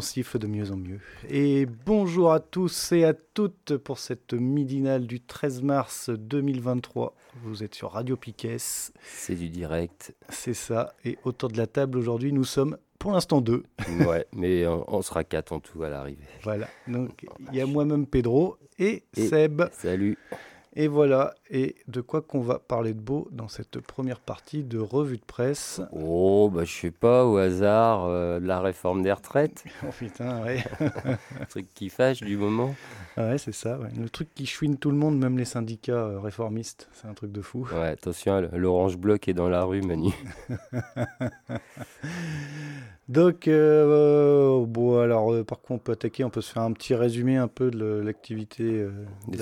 Siffle de mieux en mieux. Et bonjour à tous et à toutes pour cette midinale du 13 mars 2023. Vous êtes sur Radio Piquet, C'est du direct. c'est ça. Et autour de la table aujourd'hui, nous sommes pour l'instant deux. Ouais, mais on, on sera quatre en tout à l'arrivée. Voilà. Donc il y a moi-même Pedro et, Et- Seb. Salut. Et voilà. Et de quoi qu'on va parler de beau dans cette première partie de revue de presse. Oh, bah je sais pas, au hasard, euh, de la réforme des retraites, Oh putain, ouais. un truc qui fâche du moment. Ah ouais, c'est ça. ouais. Le truc qui chouine tout le monde, même les syndicats euh, réformistes. C'est un truc de fou. Ouais, attention, l'orange bloc est dans la rue, Manu. Donc, euh, bon, alors, euh, par contre, on peut attaquer, on peut se faire un petit résumé un peu de l'activité. euh, de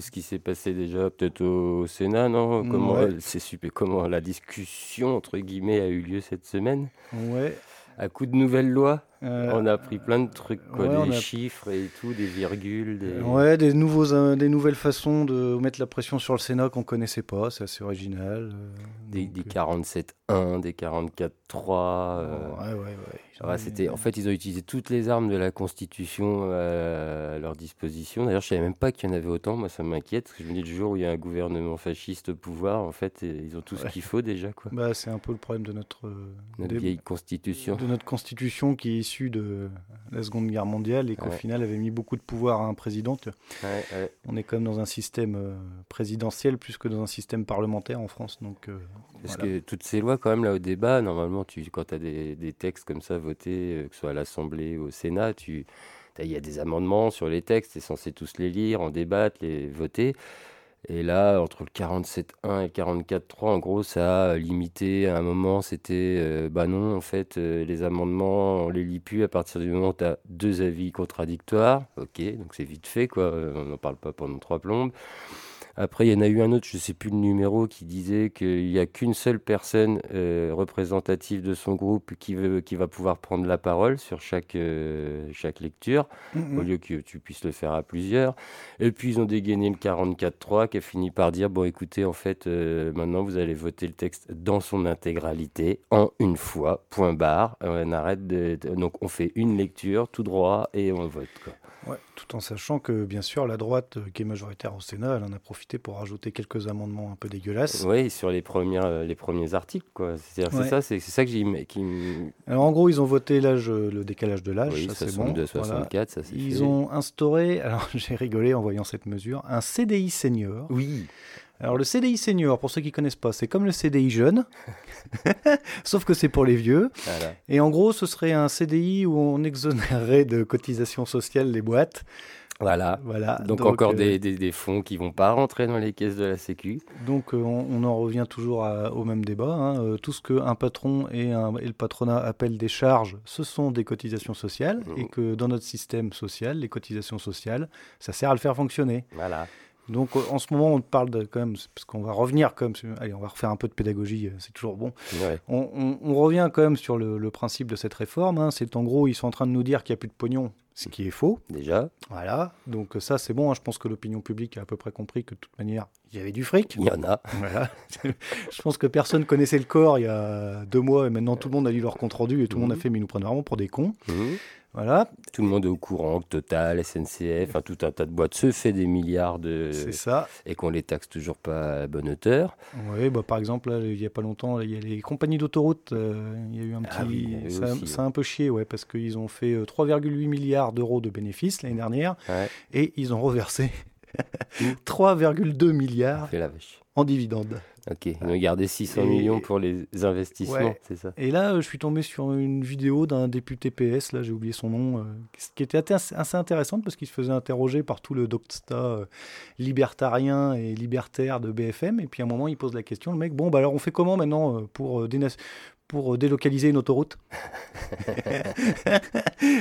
ce qui, s'est passé déjà peut-être au Sénat, non? Comment Ouais. euh, c'est super comment la discussion entre guillemets a eu lieu cette semaine? Ouais. À coup de nouvelles lois, euh, on a appris plein de trucs, quoi, ouais, on des a- chiffres et tout, des virgules, des... Ouais, des, nouveaux, euh, des nouvelles façons de mettre la pression sur le Sénat qu'on connaissait pas, c'est assez original. euh, des, donc, des euh, 47.1, des 44.3. euh, ouais, ouais, ouais. C'était, en fait, ils ont utilisé toutes les armes de la Constitution à leur disposition. D'ailleurs, je savais même pas qu'il y en avait autant. Moi, ça m'inquiète parce que je me dis le jour où il y a un gouvernement fasciste au pouvoir, en fait, ils ont tout ce qu'il faut déjà, quoi. Bah, c'est un peu le problème de notre, Notre vieille Constitution. de notre constitution qui de la Seconde Guerre mondiale et qu'au Ouais. final avait mis beaucoup de pouvoir à un président. Tu- Ouais, ouais. On est quand même dans un système euh, présidentiel plus que dans un système parlementaire en France. Donc, euh, Parce voilà. que toutes ces lois, quand même, là, au débat, normalement, tu, quand tu as des, des textes comme ça votés, euh, que ce soit à l'Assemblée ou au Sénat, tu, il y a des amendements sur les textes, tu es censé tous les lire, en débattre, les voter. Et là, entre le 47.1 et le 44.3, en gros, ça a limité. À un moment, c'était, euh, bah non, en fait, euh, les amendements, on les lit plus à partir du moment où tu as deux avis contradictoires. Ok, donc c'est vite fait, quoi. On n'en parle pas pendant trois plombes. Après, il y en a eu un autre, je ne sais plus le numéro, qui disait qu'il n'y a qu'une seule personne euh, représentative de son groupe qui, veut, qui va pouvoir prendre la parole sur chaque, euh, chaque lecture, au lieu que tu puisses le faire à plusieurs. Et puis, ils ont dégainé le 44.3 qui a fini par dire, bon, écoutez, en fait, euh, maintenant, vous allez voter le texte dans son intégralité, en une fois, point barre. On arrête de- donc, on fait une lecture, tout droit, et on vote, quoi. Ouais, tout en sachant que, bien sûr, la droite, euh, qui est majoritaire au Sénat, elle en a profité pour rajouter quelques amendements un peu dégueulasses. Oui, sur les, premières, euh, les premiers articles, quoi. Ouais. c'est ça, c'est ça que j'ai, Alors, en gros, ils ont voté l'âge, euh, le décalage de l'âge, oui, ça c'est bon. 62, Voilà. 64, ça Ils fait. ont instauré, alors j'ai rigolé en voyant cette mesure, un CDI senior. Oui, Alors le CDI senior, pour ceux qui connaissent pas, c'est comme le CDI jeune, sauf que c'est pour les vieux. voilà. Et en gros, ce serait un CDI où on exonérerait de cotisations sociales les boîtes. Voilà. Voilà. Donc, encore euh, des, des, des fonds qui vont pas rentrer dans les caisses de la Sécu. Donc euh, on, on en revient toujours à- au même débat. hein. Euh, tout ce qu'un patron et, un- et le patronat appellent des charges, ce sont des cotisations sociales. Et que dans notre système social, les cotisations sociales, ça sert à le faire fonctionner. Voilà. Donc euh, en ce moment, on parle de quand même, parce qu'on va revenir quand même, allez, on va refaire un peu de pédagogie, euh, c'est toujours bon. Ouais. On, on- on revient quand même sur le, le principe de cette réforme. hein. C'est en gros, ils sont en train de nous dire qu'il n'y a plus de pognon, ce qui est faux. Déjà, Voilà. Donc ça, c'est bon. hein. Je pense que l'opinion publique a à peu près compris que de toute manière, il y avait du fric. il y en a. Voilà. Je pense que personne connaissait le corps il y a deux mois et maintenant tout le monde a lu leur compte rendu et tout le monde a Mhm. fait mais ils nous prennent vraiment pour des cons. Mhm. Voilà, Tout le monde est au courant que Total, SNCF, tout un tas de boîtes se fait des milliards de... c'est ça. et qu'on les taxe toujours pas à bonne hauteur. Oui, bah, par exemple, là, il n'y a pas longtemps, il y a les compagnies d'autoroutes. euh, il y a eu un petit. Ah oui, eux ça, aussi, ça a un peu chié, ouais, parce qu'ils ont fait euh, 3,8 milliards d'euros de bénéfices l'année dernière Ouais. et ils ont reversé 3,2 milliards la vache. En dividendes. Ok, ils ont gardé 600 millions pour les investissements, c'est ça? Et là, je suis tombé sur une vidéo d'un député PS, là j'ai oublié son nom, euh, qui était assez intéressante parce qu'il se faisait interroger par tout le docta euh, libertarien et libertaire de BFM. Et puis à un moment, il pose la question, le mec, bon, bah alors on fait comment maintenant euh, pour, pour délocaliser une autoroute.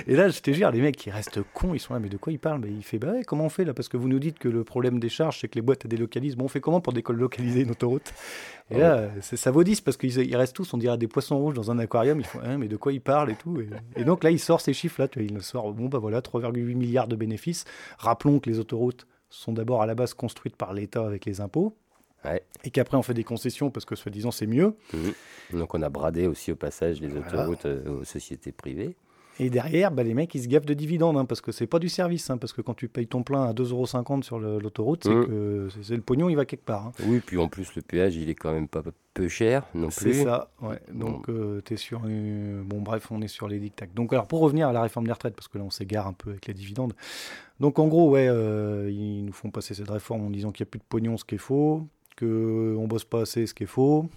et là, je te jure, les mecs, ils restent cons, ils sont là, mais de quoi ils parlent? Mais Il fait, bah ouais, comment on fait là? Parce que vous nous dites que le problème des charges, c'est que les boîtes délocalisent. Bon, on fait comment pour délocaliser une autoroute? Et là, ça vaut 10 parce qu'ils restent tous, on dirait des poissons rouges dans un aquarium. Ils font, hein, mais de quoi ils parlent et tout? Et, donc là, il sort ces chiffres-là. Il sort, bon, bah voilà, 3,8 milliards de bénéfices. Rappelons que les autoroutes sont d'abord à la base construites par l'État avec les impôts. Et qu'après on fait des concessions parce que soi-disant c'est mieux. Mhm. Donc on a bradé aussi au passage les autoroutes euh, aux sociétés privées. Et derrière, bah, les mecs, ils se gaffent de dividendes, hein, parce que c'est pas du service, hein, parce que quand tu payes ton plein à 2,50€ sur l'autoroute, c'est mmh. que c'est le pognon, il va quelque part. Hein. Oui, puis en plus, le péage, il est quand même pas peu cher non plus. C'est ça, ouais. Donc, euh, tu es sur. Bon, bref, on est sur les dictats. Donc, alors, pour revenir à la réforme des retraites, parce que là, on s'égare un peu avec les dividendes. Donc, en gros, ouais, euh, ils nous font passer cette réforme en disant qu'il n'y a plus de pognon, ce qui est faux, qu'on bosse pas assez, ce qui est faux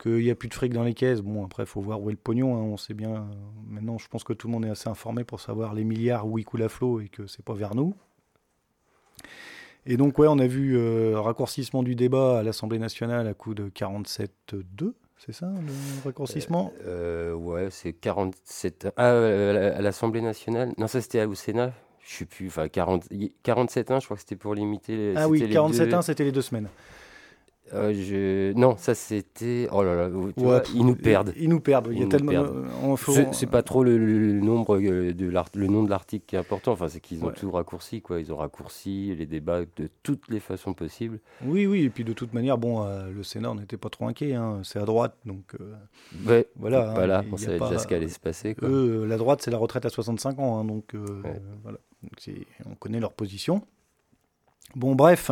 qu'il n'y a plus de fric dans les caisses. Bon, après, il faut voir où est le pognon. Hein. On sait bien. Maintenant, je pense que tout le monde est assez informé pour savoir les milliards où ils coulent à flot et que c'est pas vers nous. Et donc, ouais, on a vu euh, raccourcissement du débat à l'Assemblée nationale à coup de 47-2. C'est ça, le raccourcissement? Euh, euh, Ouais, c'est 47. Ah, à l'Assemblée nationale? Non, ça c'était au Sénat. Je sais plus. Enfin, 40... 47-1, je crois que c'était pour limiter les. Ah oui, 47-1, c'était les deux semaines. Euh, je... Non, ça c'était. Oh là là, ils nous perdent. Ils, nous perdent. Il y a tellement. C'est pas trop le, nombre euh, de le nom de l'article qui est important. Enfin, c'est qu'ils ont tout raccourci, quoi. Ils ont raccourci les débats de toutes les façons possibles. Oui, oui. Et puis de toute manière, bon, euh, le Sénat, on n'était pas trop inquiet. Hein. C'est à droite, donc. Ouais, voilà. Hein. On savait déjà ce qui allait se passer. Quoi. la droite, c'est la retraite à 65 ans, hein, donc voilà. Donc, on connaît leur position. Bon, bref.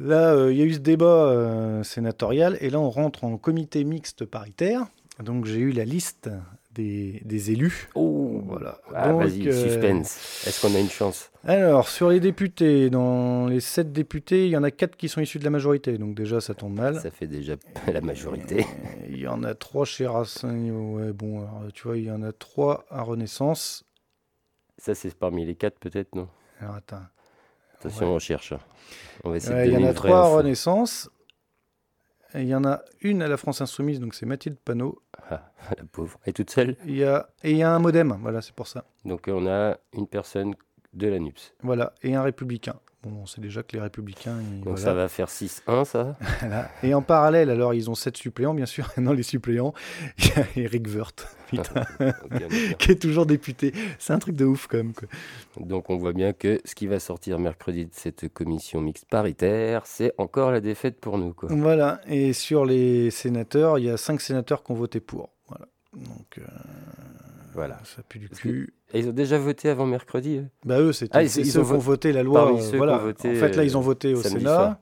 Là, euh, il y a eu ce débat euh, sénatorial et là, on rentre en comité mixte paritaire. Donc, j'ai eu la liste des, élus. Oh, voilà. Ah, vas-y, euh, suspense. Est-ce qu'on a une chance? Alors, sur les députés, dans les sept députés, il y en a quatre qui sont issus de la majorité. Donc, déjà, ça tombe mal. Ça fait déjà la majorité. Il y en a trois chez Racing. Ouais, bon, tu vois, il y en a trois à Renaissance. Ça, c'est parmi les quatre, peut-être, non? Alors, attends. Attention, on cherche. On va essayer Il y en a trois à Renaissance. il y en a une à la France Insoumise, donc c'est Mathilde Panot. Ah, la pauvre. Elle est toute seule? Il y a, Et il y a un modem, voilà, c'est pour ça. Donc on a une personne de la NUPS. Voilà, et un républicain. Bon, on sait déjà que les républicains. Donc ça va faire 6-1, ça Et en parallèle, alors, ils ont 7 suppléants, bien sûr. non, les suppléants, il y a Eric Wirth, qui est toujours député. C'est un truc de ouf, quand même. Donc on voit bien que ce qui va sortir mercredi de cette commission mixte paritaire, c'est encore la défaite pour nous. Quoi. Voilà. Et sur les sénateurs, il y a 5 sénateurs qui ont voté pour. Voilà. Donc. Euh, voilà. Ça pue du cul. ils ont déjà voté avant mercredi Bah eux, c'est ah, ils, ils, ont voté la loi. Euh, voilà. en fait, là, ils ont voté au Sénat.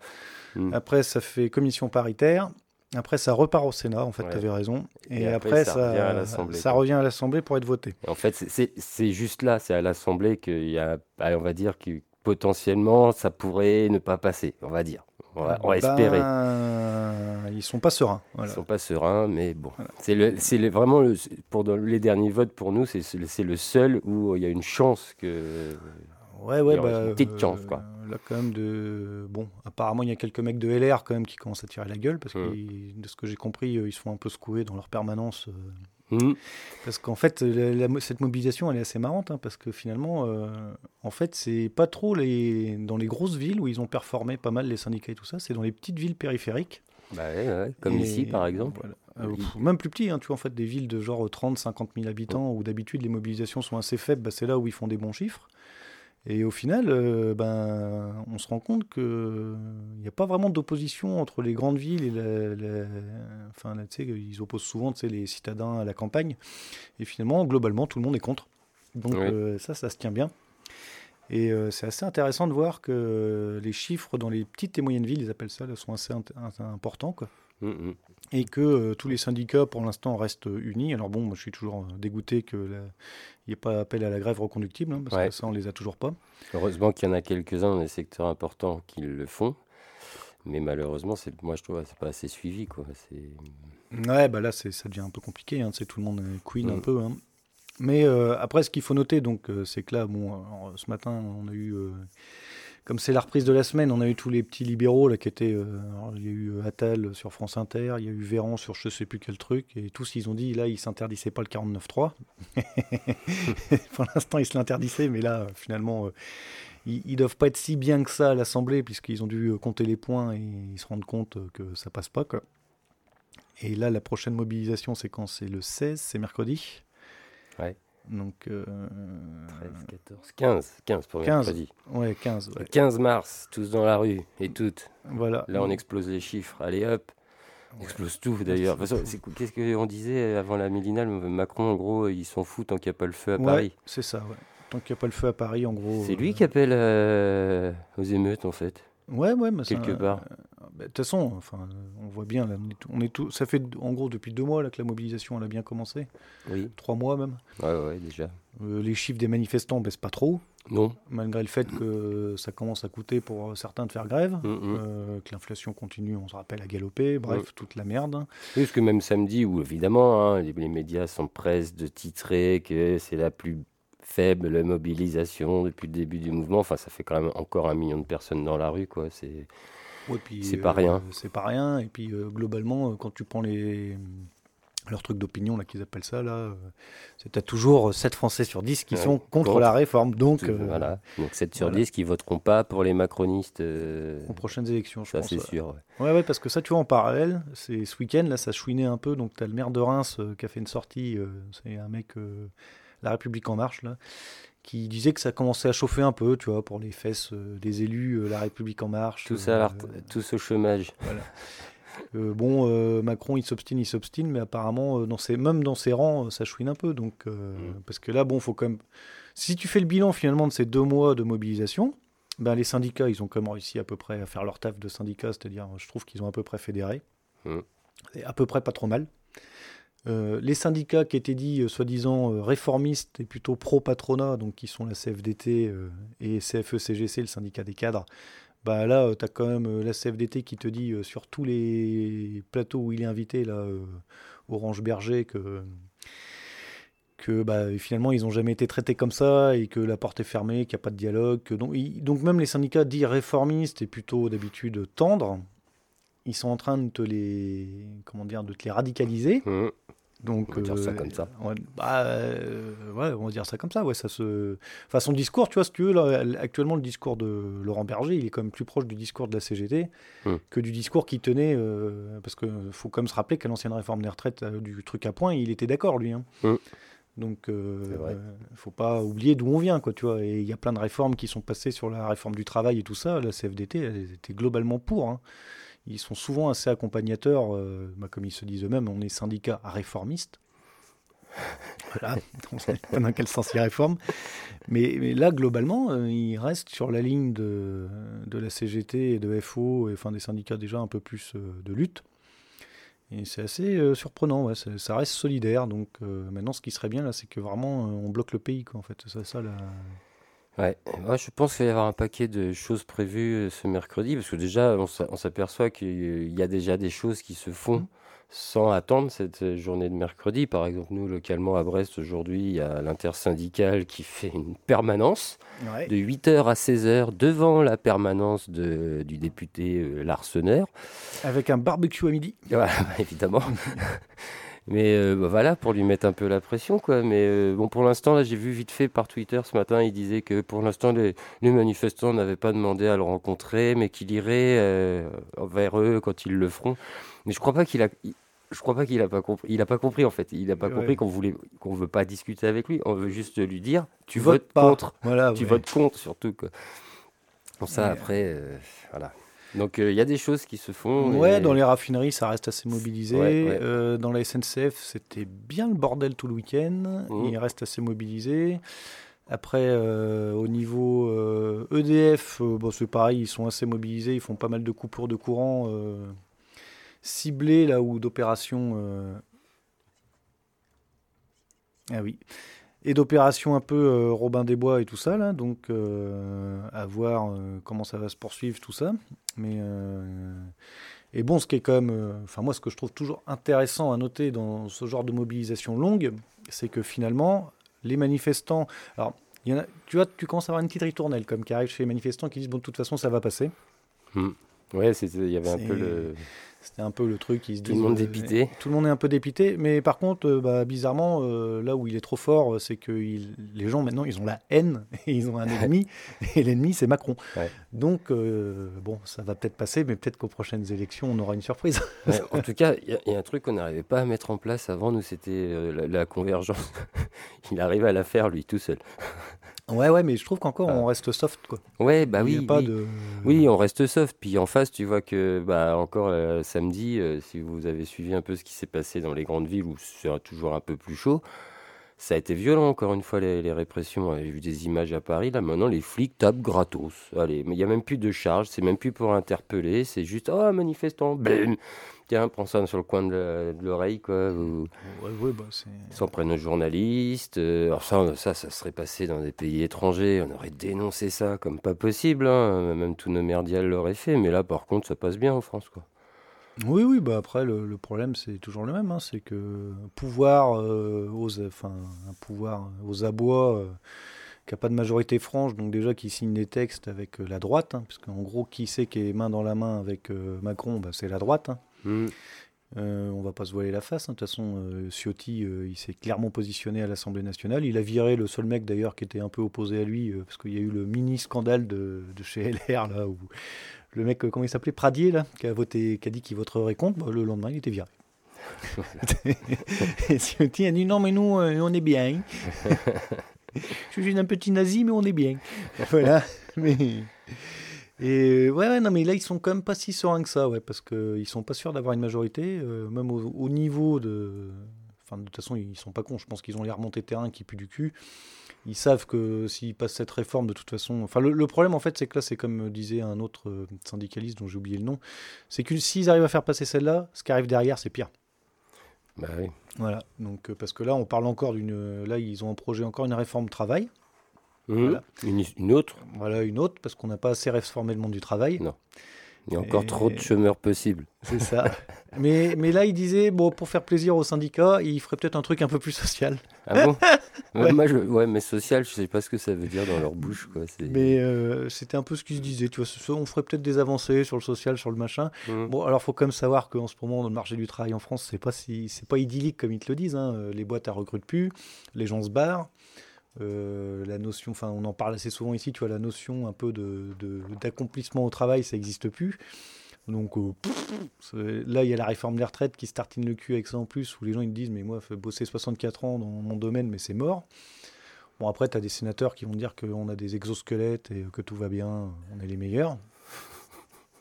Hmm. Après, ça fait commission paritaire. Après, ça repart au Sénat, en fait, tu avais raison. Et, après, ça, ça, revient à l'Assemblée pour être voté. En fait, c'est juste là, c'est à l'Assemblée qu'il y a, on va dire, potentiellement, ça pourrait ne pas passer, on va dire. On va, on va ben, espérer ils sont pas sereins. Voilà. Ils sont pas sereins, mais bon. C'est le, vraiment, le, pour les derniers votes, pour nous, c'est le seul où il y a une chance que. Ouais, ouais, bah, une petite chance, quoi. Euh, là, quand même, de. Bon, apparemment, il y a quelques mecs de LR, quand même, qui commencent à tirer la gueule, parce que, hum. de ce que j'ai compris, ils se font un peu secouer dans leur permanence. Euh, Mmh. Parce qu'en fait, cette mobilisation, elle est assez marrante, hein, parce que finalement, euh, en fait, c'est pas trop les, dans les grosses villes où ils ont performé pas mal les syndicats et tout ça, c'est dans les petites villes périphériques. Bah comme ici, par exemple. Euh, même plus petit, hein, tu vois, en fait, des villes de genre 30, 50 000 habitants, où d'habitude les mobilisations sont assez faibles, bah, c'est là où ils font des bons chiffres. Et au final, euh, ben, on se rend compte qu'il n'y a pas vraiment d'opposition entre les grandes villes et la, enfin, tu sais, ils opposent souvent les citadins à la campagne. Et finalement, globalement, tout le monde est contre. Donc euh, ça, ça se tient bien. Et euh, c'est assez intéressant de voir que les chiffres dans les petites et moyennes villes, ils appellent ça, sont assez, importants. Quoi. Mmh, mmh. Et que tous les syndicats, pour l'instant, restent unis. Alors bon, moi, je suis toujours dégoûté que il n'y ait pas appel à la grève reconductible, hein, parce que ça, on ne les a toujours pas. Heureusement qu'il y en a quelques-uns dans les secteurs importants qui le font. mais malheureusement, moi je trouve, c'est pas assez suivi, quoi. Ouais, bah là, ça devient un peu compliqué. Hein, c'est tout le monde queen un Mm. peu. hein. Mais euh, après, ce qu'il faut noter, donc, euh, c'est que là, bon, alors, ce matin, on a eu, euh, comme c'est la reprise de la semaine, on a eu tous les petits libéraux là qui étaient. euh, il y a eu euh, Attal sur France Inter, il y a eu Véran sur je sais plus quel truc, et tous ils ont dit là, ils s'interdisaient pas le 49.3. Pour l'instant, ils se l'interdisaient, mais là, finalement. euh, ils, ils doivent pas être si bien que ça à l'Assemblée, puisqu'ils ont dû compter les points et ils se rendent compte que ça passe pas. Quoi. Et là, la prochaine mobilisation, c'est quand? C'est le 16, c'est mercredi. Donc, euh, 13, 14, 15, 15 pour 15, mercredi. ouais, 15. Le ouais. 15 mars, tous dans la rue, et toutes. Voilà. Là, on explose les chiffres. Allez hop, on explose tout d'ailleurs. Qu'est-ce qu'on disait avant la millinale Macron, en gros, ils s'en fout tant qu'il n'y a pas le feu à Ouais, Paris. c'est ça, ouais. Tant qu'il n'y a pas le feu à Paris, en gros. C'est lui euh, qui appelle euh, aux émeutes, en fait, Ouais, ouais, mais ça- quelque part. bah, De toute façon, enfin, euh, on voit bien, là, on est, tout- on est tout, ça fait en gros depuis deux mois là, que la mobilisation elle a bien commencé, Oui, trois mois même. ouais, ouais, déjà. Euh, les chiffres des manifestants baissent pas trop, Non. malgré le fait que ça commence à coûter pour certains de faire grève, Mm, mm. euh, que l'inflation continue, on se rappelle, à galoper, bref, toute la merde. Oui, parce que même samedi, où évidemment, hein, les, les médias s'empressent de titrer que c'est la plus faible mobilisation depuis le début du mouvement. Enfin, ça fait quand même encore un million de personnes dans la rue, quoi. C'est Ouais, C'est pas rien. C'est pas rien. Et puis euh, globalement, euh, quand tu prends les leurs trucs d'opinion là qu'ils appellent ça là, euh, c'est toujours 7 Français sur 10 qui Ouais, sont contre, contre. la réforme. Donc tout- euh, voilà. Donc 7 sur voilà. 10 qui voteront pas pour les macronistes. euh, aux prochaines élections, je ça, pense. c'est sûr. ouais. Ouais, ouais, parce que ça, tu vois, en parallèle, c'est ce week-end, là, ça chouinait un peu. Donc, tu as le maire de Reims euh, qui a fait une sortie. euh, c'est un mec, euh, La République En Marche, là, qui disait que ça commençait à chauffer un peu, tu vois, pour les fesses euh, des élus, euh, La République En Marche. Tous, euh, ret- tous au chômage. euh, bon, euh, Macron, il s'obstine, il s'obstine, mais apparemment, euh, dans ses, même dans ses rangs, ça chouine un peu. Donc, Mm. Parce que là, bon, faut quand même. Si tu fais le bilan finalement de ces deux mois de mobilisation, ben, les syndicats, ils ont quand même réussi à peu près à faire leur taf de syndicat, c'est-à-dire, je trouve qu'ils ont à peu près fédéré. Mm. C'est à peu près pas trop mal. Euh, les syndicats qui étaient dits euh, soi-disant euh, réformistes et plutôt pro-patronat, donc qui sont la CFDT et CFE-CGC, le syndicat des cadres, bah là, tu as quand même la CFDT qui te dit sur tous les plateaux où il est invité, là, Orange Berger, que, que bah, finalement ils n'ont jamais été traités comme ça et que la porte est fermée, qu'il n'y a pas de dialogue. Donc, donc même les syndicats dits réformistes et plutôt d'habitude tendres, ils sont en train de te les, comment dire, de te les radicaliser. Mm. Donc, On va dire ça comme ça. bah, euh, ouais, on va dire ça comme ça. Ouais, ça se... enfin, son discours, tu vois, si tu veux, là, actuellement, le discours de Laurent Berger, il est quand même plus proche du discours de la CGT Hmm. que du discours qu'il tenait. euh, parce qu'il faut quand même se rappeler qu'à l'ancienne réforme des retraites, euh, du truc à point, il était d'accord, lui. hein. Hmm. Donc, euh, vrai. euh, faut pas oublier d'où on vient, quoi, tu vois. Et il y a plein de réformes qui sont passées sur la réforme du travail et tout ça. La CFDT, elle était globalement pour. hein. Ils sont souvent assez accompagnateurs, euh, bah, comme ils se disent eux-mêmes, on est syndicat réformiste. Voilà, on ne sait pas dans quel sens ils réforment. Mais, mais là, globalement, euh, ils restent sur la ligne de, de la CGT et de FO, et, enfin des syndicats déjà un peu plus euh, de lutte. Et c'est assez surprenant, ouais, ça reste solidaire. Donc maintenant, ce qui serait bien, là, c'est que vraiment, on bloque le pays, quoi, en fait. C'est ça, ça la... Ouais. Moi, je pense qu'il va y avoir un paquet de choses prévues euh, ce mercredi, parce que déjà, on s'a- on s'aperçoit qu'il y a déjà des choses qui se font Mhm. sans attendre cette euh, journée de mercredi. Par exemple, nous, localement à Brest, aujourd'hui, il y a l'intersyndicale qui fait une permanence de 8h à 16h devant la permanence de- du député euh, Larseneur. Avec un barbecue à midi. Voilà, évidemment. Mais euh, bah, voilà, pour lui mettre un peu la pression, quoi. Mais euh, bon, pour l'instant, là, j'ai vu vite fait par Twitter ce matin, il disait que pour l'instant, les, les manifestants n'avaient pas demandé à le rencontrer, mais qu'il irait euh, vers eux quand ils le feront. Mais je crois pas qu'il a. il- je crois pas qu'il a pas compris. Il a pas compris en fait. Il a pas Ouais. compris qu'on voulait, qu'on veut pas discuter avec lui. On veut juste lui dire, tu Vote votes pas. contre. Voilà, Tu ouais. votes contre surtout. Quoi. Bon, ça Ouais. après, voilà. Donc euh, il y a des choses qui se font. Ouais, et- dans les raffineries, ça reste assez mobilisé. Ouais, ouais. Euh, dans la SNCF, c'était bien le bordel tout le week-end. Mhm. Il reste assez mobilisé. Après, euh, au niveau euh, EDF, euh, bon, c'est pareil, ils sont assez mobilisés. Ils font pas mal de coupures de courant euh, ciblées là ou d'opérations. euh, Ah oui. Et d'opérations un peu Robin des Bois et tout ça, là. Donc, à voir comment ça va se poursuivre, tout ça. Mais. Et bon, ce qui est quand même, enfin moi, ce que je trouve toujours intéressant à noter dans ce genre de mobilisation longue, c'est que finalement, les manifestants, alors il y en a, tu vois, tu commences à avoir une petite ritournelle comme qui arrive chez les manifestants qui disent bon, de toute façon, ça va passer. Hmm. Ouais, il y avait un peu le. C'était un peu le truc qui se. Tout le monde dépité. Tout le monde est un peu dépité, mais par contre, euh, bah, bizarrement, euh, là où il est trop fort, c'est que les gens maintenant, ils ont la haine et ils ont un ennemi, et l'ennemi, c'est Macron. Donc, euh, bon, ça va peut-être passer, mais peut-être qu'aux prochaines élections, on aura une surprise. en tout cas, il y, a un truc qu'on n'arrivait pas à mettre en place avant, nous, c'était la, la, convergence. il arrive à la faire, lui, tout seul. Ouais, ouais, mais je trouve qu'encore on reste soft, quoi. Ouais, bah oui. Pas oui. De... oui, on reste soft. Puis en face, tu vois que, bah, encore euh, samedi, euh, si vous avez suivi un peu ce qui s'est passé dans les grandes villes où c'est toujours un peu plus chaud, ça a été violent, encore une fois, les, répressions. J'ai vu des images à Paris, là, maintenant, les flics tapent gratos. Allez, mais il n'y a même plus de charge, c'est même plus pour interpeller, c'est juste, oh, manifestant, bim tiens, prends ça sur le coin de l'oreille, quoi. Ou... Ouais, bah S'en prennent aux journalistes. Euh, alors ça, ça, ça serait passé dans des pays étrangers. On aurait dénoncé ça comme pas possible. Hein. Même tous nos merdiales l'auraient fait. Mais là, par contre, ça passe bien en France, quoi. Oui, oui, bah après, le, problème, c'est toujours le même. Hein. c'est que pouvoir euh, aux, enfin, un pouvoir aux abois... Euh, qui n'a pas de majorité franche, donc déjà qui signe des textes avec la droite, hein, parce qu'en gros, qui c'est qui est main dans la main avec Macron, bah, c'est la droite. Hein. Mm. Euh, on va pas se voiler la face. Hein. De toute façon, euh, Ciotti, euh, il s'est clairement positionné à l'Assemblée nationale. Il a viré le seul mec d'ailleurs qui était un peu opposé à lui, parce qu'il y a eu le mini scandale de, chez LR là où le mec, comment il s'appelait, Pradier là, qui a voté, qui a dit qu'il voterait contre. Bah, le lendemain, il était viré. et Ciotti a dit non mais nous, on est bien. Je suis un petit nazi, mais on est bien. voilà. Mais et ouais, non, mais là, ils sont quand même pas si sereins que ça, ouais, parce qu'ils sont pas sûrs d'avoir une majorité, euh, même au, niveau de. Enfin, de toute façon, ils sont pas cons. Je pense qu'ils ont les remontées terrain qui puent du cul. Ils savent que s'ils passent cette réforme, de toute façon. Enfin, le, problème, en fait, c'est que là, c'est comme disait un autre euh, syndicaliste dont j'ai oublié le nom c'est que s'ils arrivent à faire passer celle-là, ce qui arrive derrière, c'est pire. Bah oui. Voilà. Donc, euh, parce que là, on parle encore d'une. Là, ils ont un projet encore une réforme travail. Mmh. Une, autre Voilà, une autre, parce qu'on n'a pas assez réformé le monde du travail. Non. Il y a encore trop de chômeurs possibles. C'est ça. mais, mais là, il disait, bon, pour faire plaisir aux syndicats, il ferait peut-être un truc un peu plus social. Ah bon? Ouais. Moi, je... ouais, mais social, je sais pas ce que ça veut dire dans leur bouche. Quoi. Mais euh, c'était un peu ce qu'il se disait. Tu vois, on ferait peut-être des avancées sur le social, sur le machin. Mmh. Bon, alors, faut quand même savoir qu'en ce moment, dans le marché du travail en France, c'est pas si, c'est pas idyllique comme ils te le disent. Hein. Les boîtes, elles recrutent plus, les gens se barrent. Euh, la notion, enfin on en parle assez souvent ici, tu vois, la notion un peu d'accomplissement au travail, ça n'existe plus. Donc euh, là, il y a la réforme des retraites qui se le cul avec ça en plus, où les gens ils disent, mais moi, bosser 64 ans dans mon domaine, mais c'est mort. Bon, après, tu as des sénateurs qui vont dire qu'on a des exosquelettes et que tout va bien, on est les meilleurs.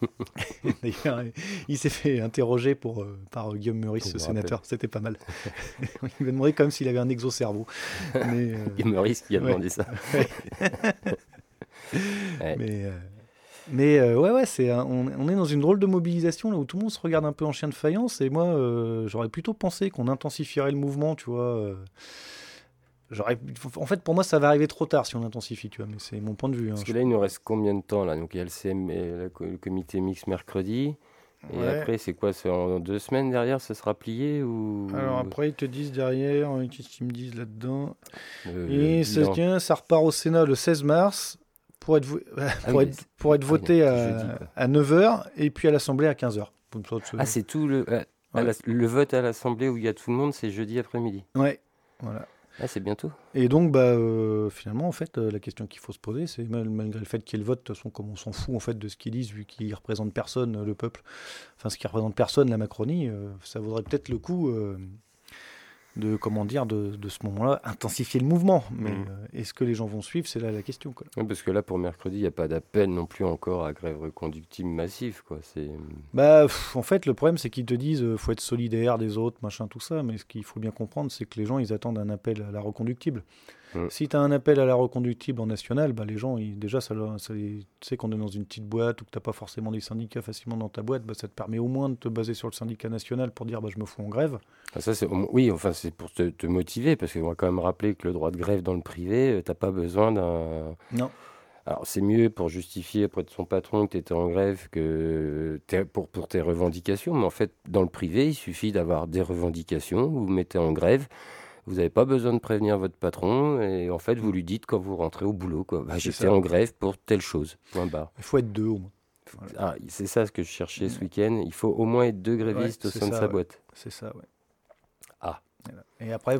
D'ailleurs, il s'est fait interroger pour, euh, par Guillaume Meurice, ce sénateur. C'était pas mal. il m'a demandé comme s'il avait un exocerveau. Mais, euh, Guillaume Meurice qui a demandé ça. Mais, euh, mais ouais, ouais, c'est on, on, est dans une drôle de mobilisation là où tout le monde se regarde un peu en chien de faïence. Et moi, j'aurais plutôt pensé qu'on intensifierait le mouvement, tu vois en fait, pour moi, ça va arriver trop tard si on intensifie, tu vois, mais c'est mon point de vue. Hein, Parce que là, il nous reste combien de temps là? Donc, il y a le, CM, le comité mix mercredi. Et après, c'est quoi? C'est en deux semaines derrière, ça sera plié ou? Alors après, ils te disent derrière, euh, qu'est-ce qu'ils me disent là-dedans? Et ça, tient, ça repart au Sénat le 16 mars pour être, ah pour, être, pour être, voté à, à 9h et puis à l'Assemblée à 15h. Ah, c'est tout le, le vote à l'Assemblée où il y a tout le monde, c'est jeudi après-midi. Ouais, voilà. Ah, c'est bientôt. Et donc, bah, euh, finalement, en fait, euh, la question qu'il faut se poser, c'est malgré le fait qu'il y ait le vote, de toute façon, comme on s'en fout en fait de ce qu'ils disent, vu qu'ils représentent personne, euh, le peuple, enfin, ce qui représente personne, la Macronie, ça vaudrait peut-être le coup de comment dire de, de ce moment-là intensifier le mouvement. Mais mm. euh, est-ce que les gens vont suivre? C'est là la question. Quoi. parce que là pour mercredi, il n'y a pas d'appel non plus encore à grève reconductible massive. Quoi. C'est... Bah, en fait, le problème c'est qu'ils te disent euh, faut être solidaire des autres, machin, tout ça. Mais ce qu'il faut bien comprendre, c'est que les gens ils attendent un appel à la reconductible. Mm. Si tu as un appel à la reconductible en national, bah, les gens, ils, déjà, ça, ça, tu sais qu'on est dans une petite boîte ou que tu n'as pas forcément des syndicats facilement dans ta boîte, bah, ça te permet au moins de te baser sur le syndicat national pour dire bah, je me fous en grève. Ah, ça, oui, enfin, c'est pour te, te, motiver, parce qu'on va quand même rappeler que le droit de grève dans le privé, euh, tu n'as pas besoin d'un. Non. Alors, c'est mieux pour justifier auprès de son patron que tu étais en grève que pour, pour tes revendications. Mais en fait, dans le privé, il suffit d'avoir des revendications. Vous vous mettez en grève. Vous n'avez pas besoin de prévenir votre patron. Et en fait, vous lui dites quand vous rentrez au boulot. Quoi. Bah, J'étais en grève pour telle chose. Point barre. Il faut être deux au moins. Ah, c'est ça ce que je cherchais ce week-end. Il faut au moins être deux grévistes au sein de sa boîte. C'est ça, ouais. Ah. Et après,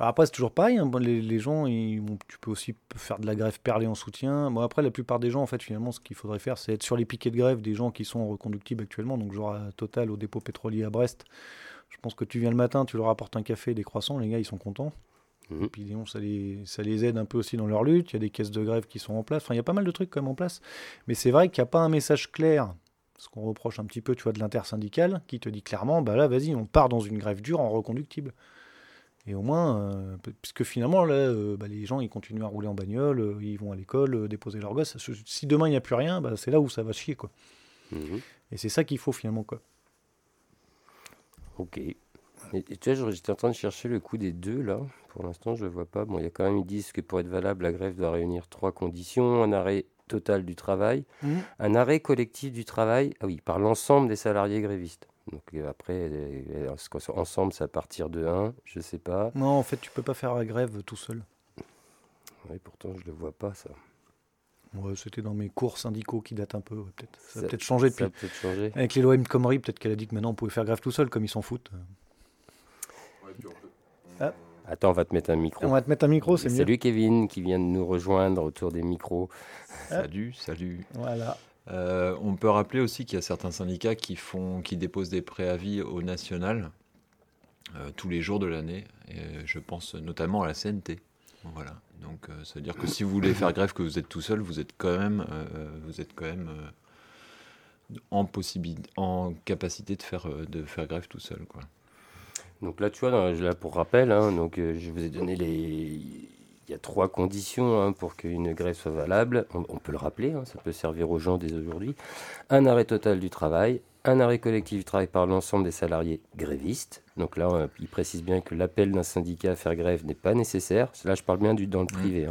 après c'est toujours pareil. Hein. les, gens, tu peux aussi faire de la grève perlée en soutien. Bon, après, la plupart des gens, en fait, finalement, ce qu'il faudrait faire, c'est être sur les piquets de grève des gens qui sont reconductibles actuellement. Donc, genre à Total, au dépôt pétrolier à Brest. Je pense que tu viens le matin, tu leur apportes un café, des croissants, les gars, ils sont contents. Mmh. Et puis, ça les, ça les aide un peu aussi dans leur lutte. Il y a des caisses de grève qui sont en place. Enfin, il y a pas mal de trucs quand même en place. Mais c'est vrai qu'il n'y a pas un message clair ce qu'on reproche un petit peu, tu vois, de l'intersyndical, qui te dit clairement, bah là, vas-y, on part dans une grève dure en reconductible. Et au moins, euh, puisque finalement, là, euh, bah, les gens, ils continuent à rouler en bagnole, euh, ils vont à l'école, déposer leurs gosses. Si demain, il n'y a plus rien, bah, c'est là où ça va chier, quoi. Mhm. Et c'est ça qu'il faut, finalement, quoi. Ok. Et, tu vois, j'étais en train de chercher le coût des deux, là. Pour l'instant, je ne le vois pas. Bon, il y a quand même, ils disent que pour être valable, la grève doit réunir trois conditions. Un arrêt total du travail, mmh. un arrêt collectif du travail, ah oui, par l'ensemble des salariés grévistes. Donc euh, après, euh, ensemble, c'est à partir de 1, je sais pas. Non, en fait, tu peux pas faire la grève tout seul. Oui, pourtant, je le vois pas, ça. C'était dans mes cours syndicaux qui datent un peu, peut-être. Ça, a peut-être changé depuis. Peut changé. Avec les lois M. peut-être qu'elle a dit que maintenant on pouvait faire grève tout seul, comme ils s'en foutent. Ah. Attends, on va te mettre un micro. On va te mettre un micro, c'est mieux. Salut Kevin qui vient de nous rejoindre autour des micros. Ah. Salut, salut. Voilà. Euh, on peut rappeler aussi qu'il y a certains syndicats qui, font, qui déposent des préavis au national euh, tous les jours de l'année. Et je pense notamment à la CNT. Voilà. Donc, euh, ça veut dire que si vous voulez faire grève, que vous êtes tout seul, vous êtes quand même, vous êtes quand même en, possibilité, en capacité de faire, de faire grève tout seul. Donc là, tu vois, là, pour rappel, hein, donc, euh, je vous ai donné les... Il y a trois conditions hein, pour qu'une grève soit valable. On, peut le rappeler, hein, ça peut servir aux gens dès aujourd'hui. Un arrêt total du travail, un arrêt collectif du travail par l'ensemble des salariés grévistes. Donc là, il précise bien que l'appel d'un syndicat à faire grève n'est pas nécessaire. Là, je parle bien du dans le privé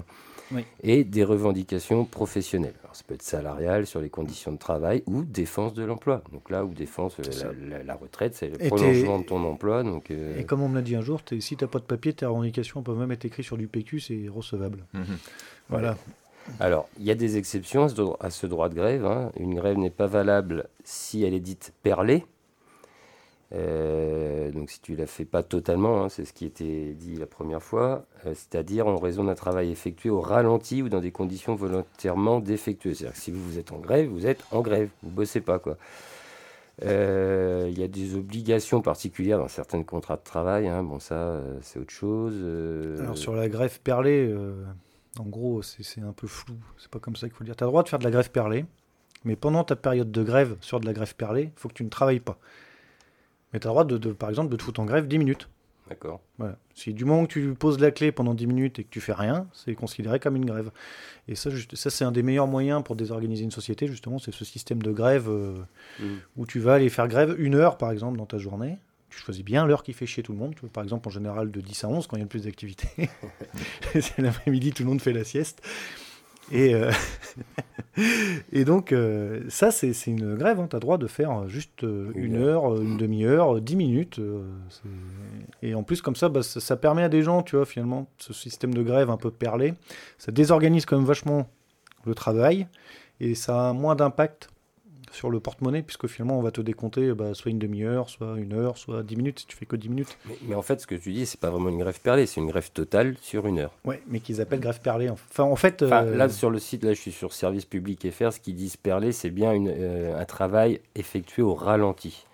et des revendications professionnelles. Alors, ça peut être salarial sur les conditions de travail ou défense de l'emploi. Donc là où défense, euh, la, retraite, c'est le prolongement de ton emploi. Donc, euh, Et comme on me l'a dit un jour, si tu n'as pas de papier, tes revendications peuvent même être écrites sur du PQ, c'est recevable. Mhm. Voilà. Alors, il y a des exceptions à ce droit de grève. Hein. Une grève n'est pas valable si elle est dite perlée. Euh, donc si tu la fais pas totalement, hein, c'est ce qui était dit la première fois, euh, c'est-à-dire en raison d'un travail effectué au ralenti ou dans des conditions volontairement défectueuses. C'est-à-dire que si vous êtes en grève, vous êtes en grève, vous bossez pas. Euh, il y a des obligations particulières dans certains contrats de travail. Hein. Bon, ça, c'est autre chose. Alors, sur la grève perlée, en gros, c'est un peu flou. C'est pas comme ça qu'il faut le dire. Tu as le droit de faire de la grève perlée, mais pendant ta période de grève sur de la grève perlée, il faut que tu ne travailles pas. Mais tu as le droit, de, par exemple, de te foutre en grève 10 minutes. D'accord. Voilà. Si du moment que tu poses la clé pendant 10 minutes et que tu fais rien, c'est considéré comme une grève. Et ça, ça c'est un des meilleurs moyens pour désorganiser une société, justement, c'est ce système de grève euh, mmh. où tu vas aller faire grève une heure, par exemple, dans ta journée. Tu choisis bien l'heure qui fait chier tout le monde. Par exemple, en général, de 10 à 11, quand il y a le plus d'activité. c'est l'après-midi, tout le monde fait la sieste. Et, euh, et donc, euh, ça, c'est une grève. Hein. Tu as droit de faire juste euh, une heure, une demi-heure, dix minutes. et en plus, comme ça, bah, ça, ça, permet à des gens, tu vois, finalement, ce système de grève un peu perlé, ça désorganise quand même vachement le travail et ça a moins d'impact sur le porte-monnaie, puisque finalement, on va te décompter bah, soit une demi-heure, soit une heure, soit dix minutes, si tu fais que dix minutes. Mais, en fait, ce que tu dis, c'est pas vraiment une grève perlée, c'est une grève totale sur une heure. Oui, mais qu'ils appellent grève perlée. Enfin, en fait. Euh, là, sur le site, là, je suis sur Service Public FR, ce qu'ils disent perlée, c'est bien une, euh, un travail effectué au ralenti.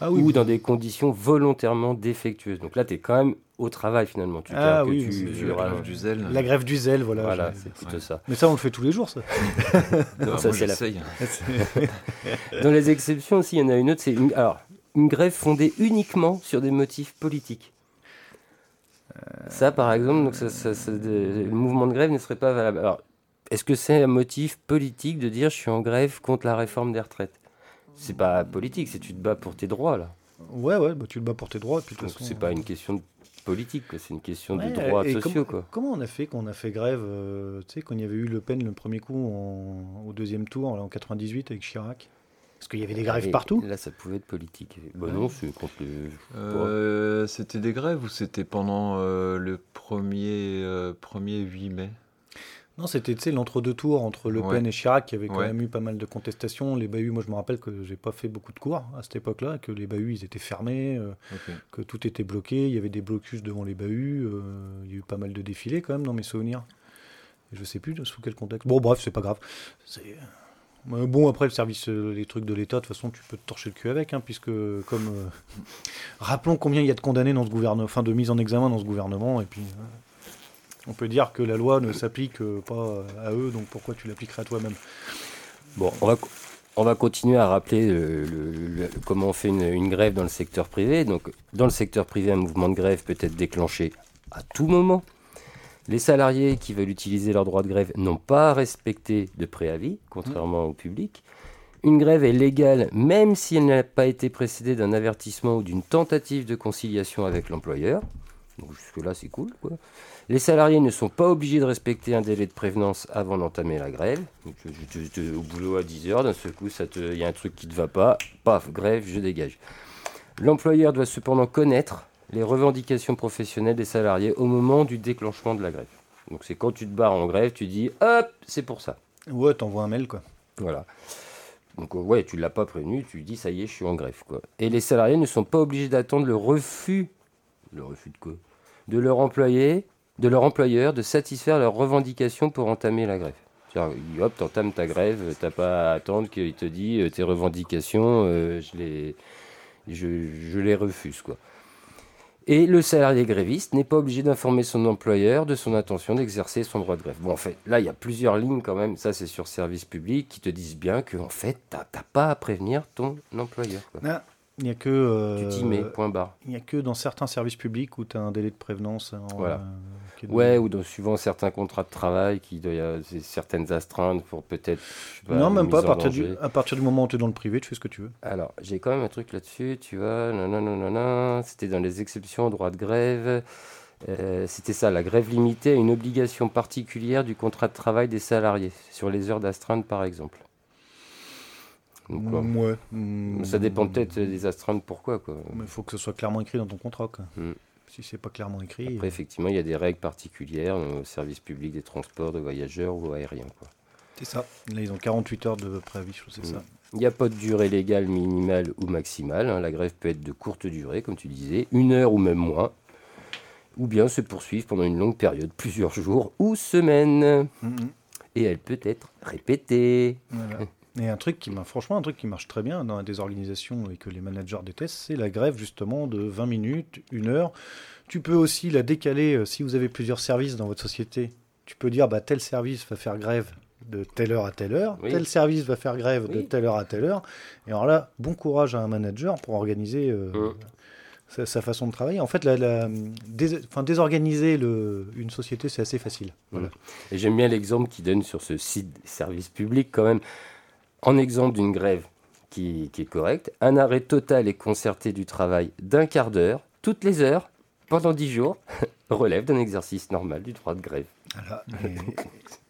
Ah ou dans des conditions volontairement défectueuses. Donc là, tu es quand même au travail finalement. Tu ah oui, tu, la grève du zèle. La grève du zèle, voilà. Voilà, c'est plutôt ça. Mais ça, on le fait tous les jours, ça. non, ça, c'est la... Dans les exceptions aussi, il y en a une autre, c'est une... Alors, une grève fondée uniquement sur des motifs politiques. Ça, par exemple, donc ça- ça- ça- de- le mouvement de grève ne serait pas valable. Alors, est-ce que c'est un motif politique de dire je suis en grève contre la réforme des retraites? C'est pas politique, c'est tu te bats pour tes droits là. Ouais, ouais, bah, tu te bats pour tes droits. Puis, de toute Donc façon, c'est pas une question de politique, quoi, c'est une question Ouais, de droits sociaux comment, quoi. Comment on a fait quand on a fait grève euh, Tu sais, quand il y avait eu Le Pen le premier coup en- au deuxième tour, là, en 98 avec Chirac? Parce qu'il y avait des grèves Et partout. Là, ça pouvait être politique. Bah non, c'est contre. Euh, c'était des grèves ou c'était pendant euh, le premier, euh, premier 8 mai? Non, c'était l'entre-deux tours entre Le Ouais. Pen et Chirac qui avait quand Ouais. même eu pas mal de contestations. Les bahuts, moi je me rappelle que j'ai pas fait beaucoup de cours à cette époque-là, que les bahuts ils étaient fermés, euh, que tout était bloqué, il y avait des blocus devant les bahuts, euh, il y a eu pas mal de défilés quand même dans mes souvenirs. Je sais plus sous quel contexte. Bon, bref, c'est pas grave. C'est. Mais bon, après, le service, euh, les trucs de l'État, de toute façon, tu peux te torcher le cul avec, hein, puisque, comme. euh, Rappelons combien il y a de condamnés dans ce gouvernement, enfin, de mise en examen dans ce gouvernement, et puis. Euh, on peut dire que la loi ne s'applique euh, pas à eux, donc pourquoi tu l'appliquerais à toi-même? Bon, on va, on va continuer à rappeler le- le- le- comment on fait une, grève dans le secteur privé. Donc, dans le secteur privé, un mouvement de grève peut être déclenché à tout moment. Les salariés qui veulent utiliser leur droit de grève n'ont pas à respecter de préavis, contrairement au public. Une grève est légale même si elle n'a pas été précédée d'un avertissement ou d'une tentative de conciliation avec l'employeur. Donc jusque-là, c'est cool. Quoi. Les salariés ne sont pas obligés de respecter un délai de prévenance avant d'entamer la grève. Donc, tu- au boulot à 10h, d'un seul coup, ça te- il y a un truc qui ne te va pas, paf, grève, je dégage. L'employeur doit cependant connaître les revendications professionnelles des salariés au moment du déclenchement de la grève. Donc c'est quand tu te barres en grève, tu dis hop, c'est pour ça. Ouais, t'envoies un mail, quoi. Voilà. Donc euh, ouais, tu l'as pas prévenu, tu dis ça y est, je suis en grève quoi. Et les salariés ne sont pas obligés d'attendre le refus, le refus de quoi? De leur employé, de leur employeur de satisfaire leurs revendications pour entamer la grève. Hop, t'entames ta grève, t'as pas à attendre qu'il te dise euh, tes revendications, euh, je les, refuse quoi. Et le salarié gréviste n'est pas obligé d'informer son employeur de son intention d'exercer son droit de grève. Bon, en fait, là, il y a plusieurs lignes quand même, ça c'est sur service public, qui te disent bien que en fait, t'as pas à prévenir ton employeur. quoi. Il n'y a que. euh, Tu t'y mets, point barre. Il n'y a que dans certains services publics où tu as un délai de prévenance. en, Voilà. euh, Ouais, ou dans, suivant certains contrats de travail, qui doit y avoir certaines astreintes pour peut-être. non, même pas. À partir, du, danger. à partir du moment où tu es dans le privé, tu fais ce que tu veux. Alors, j'ai quand même un truc là-dessus, tu vois. nanana, C'était dans les exceptions au droit de grève. Euh, C'était ça, la grève limitée à une obligation particulière du contrat de travail des salariés, sur les heures d'astreinte par exemple. Donc, quoi. ouais. Mm. Ça dépend peut-être des astreintes, pourquoi quoi. Mais il faut que ce soit clairement écrit dans ton contrat. Quoi. Mm. Si c'est pas clairement écrit. Après, effectivement, il y a des règles particulières au service public des transports de voyageurs ou aériens. Quoi. C'est ça. Là, ils ont 48 heures de préavis, je sais Mm. ça. Il n'y a pas de durée légale minimale ou maximale. hein. La grève peut être de courte durée, comme tu disais, une heure ou même moins. Ou bien se poursuivre pendant une longue période, plusieurs jours ou semaines. Mm, mm. Et elle peut être répétée. Voilà. Et un truc qui franchement, un truc qui marche très bien dans des organisations et que les managers détestent, c'est la grève justement de 20 minutes, une heure. Tu peux aussi la décaler euh, si vous avez plusieurs services dans votre société. Tu peux dire, bah, tel service va faire grève de telle heure à telle heure, Oui. tel service va faire grève de telle heure à telle heure. Et alors là, bon courage à un manager pour organiser euh, Mm. sa, sa façon de travailler. En fait, la, la- dés- désorganiser le, une société, c'est assez facile. Voilà. Et j'aime bien l'exemple qu'il donne sur ce site service public quand même. En exemple d'une grève qui, est correcte, un arrêt total et concerté du travail d'un quart d'heure, toutes les heures, pendant dix jours, relève d'un exercice normal du droit de grève.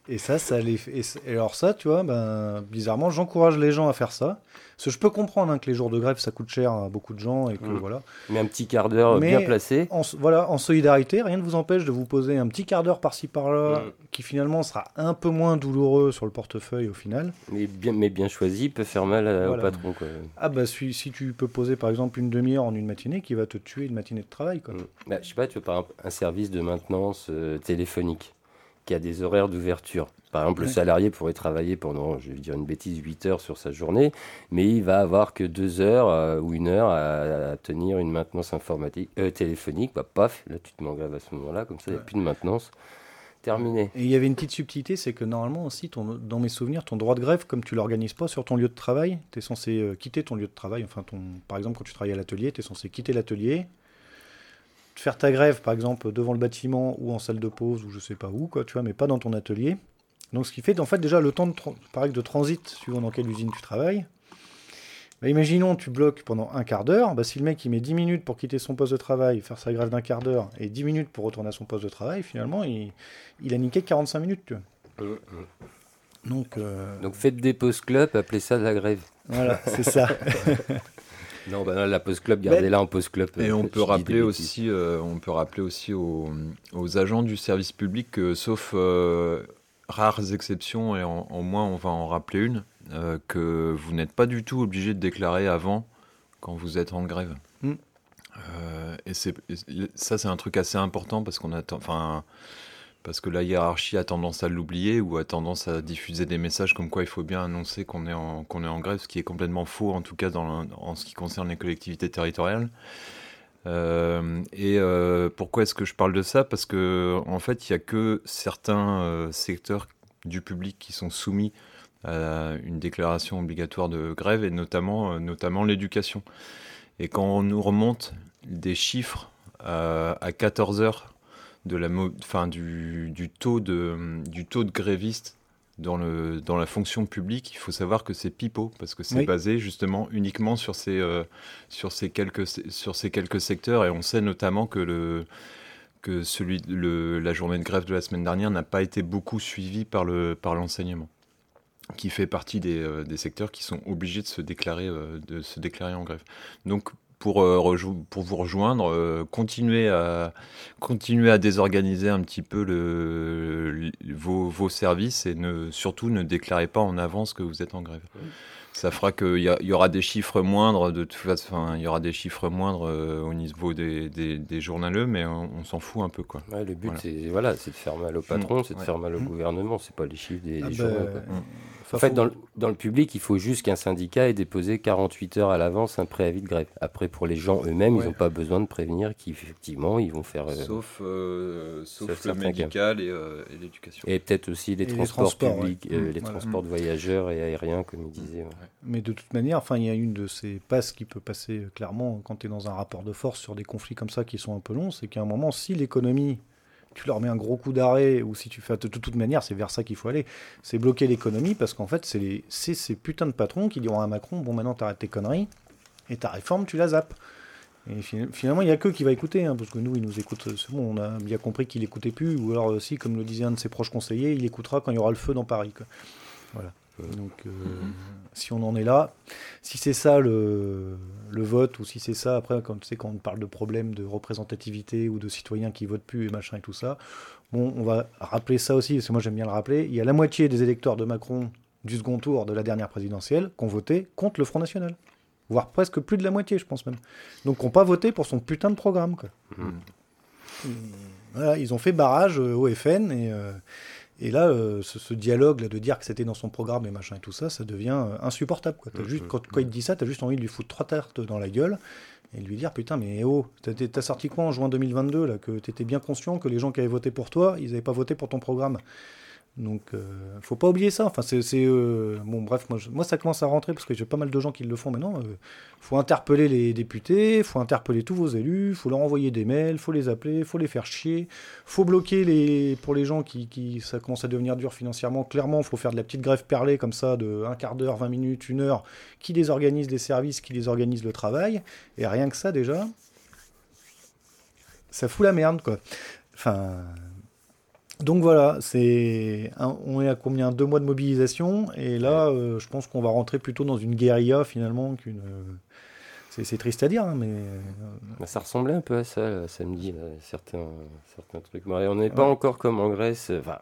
Et, ça, ça les fait- et, alors ça, tu vois, ben, bizarrement, j'encourage les gens à faire ça. Parce que je peux comprendre hein, que les jours de grève, ça coûte cher à beaucoup de gens et que Mm. voilà. Mais un petit quart d'heure bien placé, En, voilà, en solidarité, rien ne vous empêche de vous poser un petit quart d'heure par-ci par-là, Mm. qui finalement sera un peu moins douloureux sur le portefeuille au final. mais bien, mais bien choisi, peut faire mal à- Voilà. au patron. Quoi. Ah bah si, si tu peux poser par exemple une demi-heure en une matinée, qui va te tuer une matinée de travail, quoi. Mm. Bah, je sais pas, tu vois, par exemple, un service de maintenance euh, téléphonique? Qui a des horaires d'ouverture. Par exemple, le salarié pourrait travailler pendant, je vais dire une bêtise, 8 heures sur sa journée, mais il va avoir que 2 heures euh, ou une heure à, à tenir une maintenance informatique, euh, téléphonique. Bah, paf, là tu te mets en grève à ce moment-là, comme ça, il n'y a plus de maintenance. Terminé. Et il y avait une petite subtilité, c'est que normalement aussi, ton, dans mes souvenirs, ton droit de grève, comme tu l'organises pas sur ton lieu de travail, tu es censé euh, quitter ton lieu de travail. Enfin, ton, par exemple, quand tu travailles à l'atelier, tu es censé quitter l'atelier, faire ta grève, par exemple, devant le bâtiment ou en salle de pause ou je sais pas où, quoi, tu vois, mais pas dans ton atelier. Donc, ce qui fait, en fait, déjà le temps de, pareil, de transit, suivant dans quelle usine tu travailles. Bah, imaginons, tu bloques pendant un quart d'heure. Bah, si le mec il met 10 minutes pour quitter son poste de travail, faire sa grève d'un quart d'heure, et 10 minutes pour retourner à son poste de travail, finalement, il, il a niqué 45 minutes. Tu vois. Mmh, mmh. Donc, euh... Donc faites des pauses club, appelez ça de la grève. Voilà, c'est ça. non, bah la pause club, gardez-la en pause club. Et on peut, rappeler aussi, euh, on peut rappeler aussi aux, aux, agents du service public que, sauf euh, rares exceptions, et en, en, moins on va en rappeler une, euh, que vous n'êtes pas du tout obligé de déclarer avant quand vous êtes en grève. Mm. Euh, et, ça, c'est un truc assez important parce qu'on attend, enfin, parce que la hiérarchie a tendance à l'oublier ou a tendance à diffuser des messages comme quoi il faut bien annoncer qu'on est en grève, ce qui est complètement faux en tout cas en ce qui concerne les collectivités territoriales. Euh, et pourquoi est-ce que je parle de ça? Parce que en fait, il n'y a que certains secteurs du public qui sont soumis une déclaration obligatoire de grève et notamment, euh, notamment l'éducation. Et quand on nous remonte des chiffres euh, à 14 heures de la, fin, du, du, taux de, du taux de grévistes dans, le, dans la fonction publique, il faut savoir que c'est pipeau, parce que c'est basé justement uniquement sur ces, euh, sur, ces quelques, sur ces quelques secteurs, et on sait notamment que, le, que celui, le, la journée de grève de la semaine dernière n'a pas été beaucoup suivie par l'enseignement. Le, par qui fait partie des, euh, des, secteurs qui sont obligés de se déclarer, euh, de se déclarer en grève. Donc, pour, euh, pour vous rejoindre, continuez, à, continuez à désorganiser un petit peu le, vos, vos, services et ne, surtout ne déclarez pas en avance que vous êtes en grève. Ça fera qu'il y, y, aura des chiffres moindres, de toute façon, il y aura des chiffres moindres au niveau des, des, des journaleux, mais on, s'en fout un peu. Quoi. le but, voilà. c'est voilà, de faire mal au patron, mmh. c'est de faire mal au mmh. gouvernement, c'est pas les chiffres des, ah journaux. Bah, mmh. En fait, dans le, dans le, public, il faut juste qu'un syndicat ait déposé 48 heures à l'avance un préavis de grève. Après, pour les gens eux-mêmes, ouais. ils n'ont pas besoin de prévenir qu'effectivement, ils vont faire. Euh, sauf, euh, sauf, sauf, le médical et, euh, et l'éducation. Et peut-être aussi les, transports, les transports, publics, ouais. les voilà. transports de voyageurs et aériens, comme il disait. Mais de toute manière, enfin, il y a une de ces passes qui peut passer clairement quand tu es dans un rapport de force sur des conflits comme ça qui sont un peu longs, c'est qu'à un moment, si l'économie tu leur mets un gros coup d'arrêt, ou si tu fais de toute manière, c'est vers ça qu'il faut aller. C'est bloquer l'économie, parce qu'en fait, c'est ces putains de patrons qui diront à Macron Bon, maintenant, t'arrêtes tes conneries, et ta réforme, tu la zappes. Et finalement, il n'y a que qui va écouter, hein, parce que nous, il nous écoute, c'est bon, on a bien compris qu'il n'écoutait plus, ou alors, si, comme le disait un de ses proches conseillers, il écoutera quand il y aura le feu dans Paris. Donc, euh, mm-hmm. si on en est là, si c'est ça le, le, vote, ou si c'est ça, après, quand, tu sais, quand on parle de problèmes de représentativité ou de citoyens qui votent plus et machin et tout ça, bon, on va rappeler ça aussi, parce que moi j'aime bien le rappeler. Il y a la moitié des électeurs de Macron du second tour de la dernière présidentielle qui ont voté contre le Front National. Voire presque plus de la moitié, je pense même. Donc, qui n'ont pas voté pour son putain de programme. Quoi. Mm. Voilà, ils ont fait barrage euh, au FN et. Euh, et là, euh, ce, ce, dialogue là, de dire que c'était dans son programme et machin et tout ça, ça devient euh, insupportable. Quoi. As mmh, juste, mmh, quand, quand, il dit ça, tu as juste envie de lui foutre trois tartes dans la gueule et de lui dire Putain, mais oh, t'as sorti quoi en juin 2022 là, Que t'étais bien conscient que les gens qui avaient voté pour toi, ils n'avaient pas voté pour ton programme? Donc, euh, faut pas oublier ça. Enfin, c'est, euh, bon, bref, moi, je, ça commence à rentrer parce que j'ai pas mal de gens qui le font maintenant. Euh, faut interpeller les députés, faut interpeller tous vos élus, faut leur envoyer des mails, faut les appeler, faut les faire chier, faut bloquer les, pour les gens qui, qui ça commence à devenir dur financièrement. Clairement, faut faire de la petite grève perlée comme ça de un quart d'heure, 20 minutes, une heure, qui désorganise les services, qui désorganise le travail. Et rien que ça déjà, ça fout la merde, quoi. Enfin. Donc voilà, c'est on est à combien? Deux mois de mobilisation et là, euh, je pense qu'on va rentrer plutôt dans une guérilla finalement qu'une. Euh, c'est triste à dire, hein, mais. Euh, ça ressemblait un peu à ça là, samedi, là, certains certains trucs. on n'est pas encore comme en Grèce. Enfin,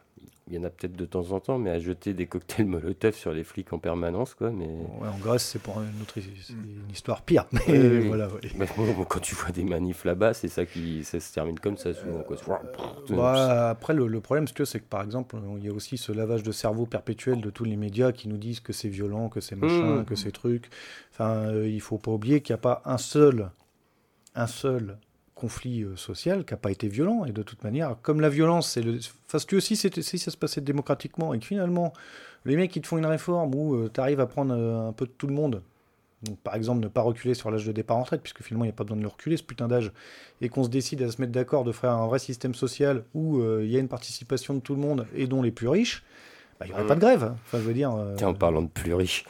il y en a peut-être de temps en temps, mais à jeter des cocktails Molotov sur les flics en permanence, quoi. Mais ouais, en Grèce, c'est pour une autre une histoire pire. Mais oui, voilà. Oui. Mais bon, quand tu vois des manifs là-bas, c'est ça qui ça se termine comme ça souvent. Quoi. Bah, après, le, le problème, c'est que c'est que par exemple, il y a aussi ce lavage de cerveau perpétuel de tous les médias qui nous disent que c'est violent, que c'est machin, mmh. que c'est truc. Enfin, euh, il faut pas oublier qu'il n'y a pas un seul, un seul conflit euh, social qui n'a pas été violent. Et de toute manière, comme la violence, c'est le. Enfin, si aussi, si ça se passait démocratiquement et que finalement, les mecs qui te font une réforme où euh, tu arrives à prendre euh, un peu de tout le monde, Donc, par exemple, ne pas reculer sur l'âge de départ en retraite, puisque finalement, il n'y a pas besoin de le reculer, ce putain d'âge, et qu'on se décide à se mettre d'accord de faire un vrai système social où euh, il y a une participation de tout le monde et dont les plus riches, bah, il n'y aurait pas de grève. Enfin, je veux dire. Tiens, en parlant de plus riches,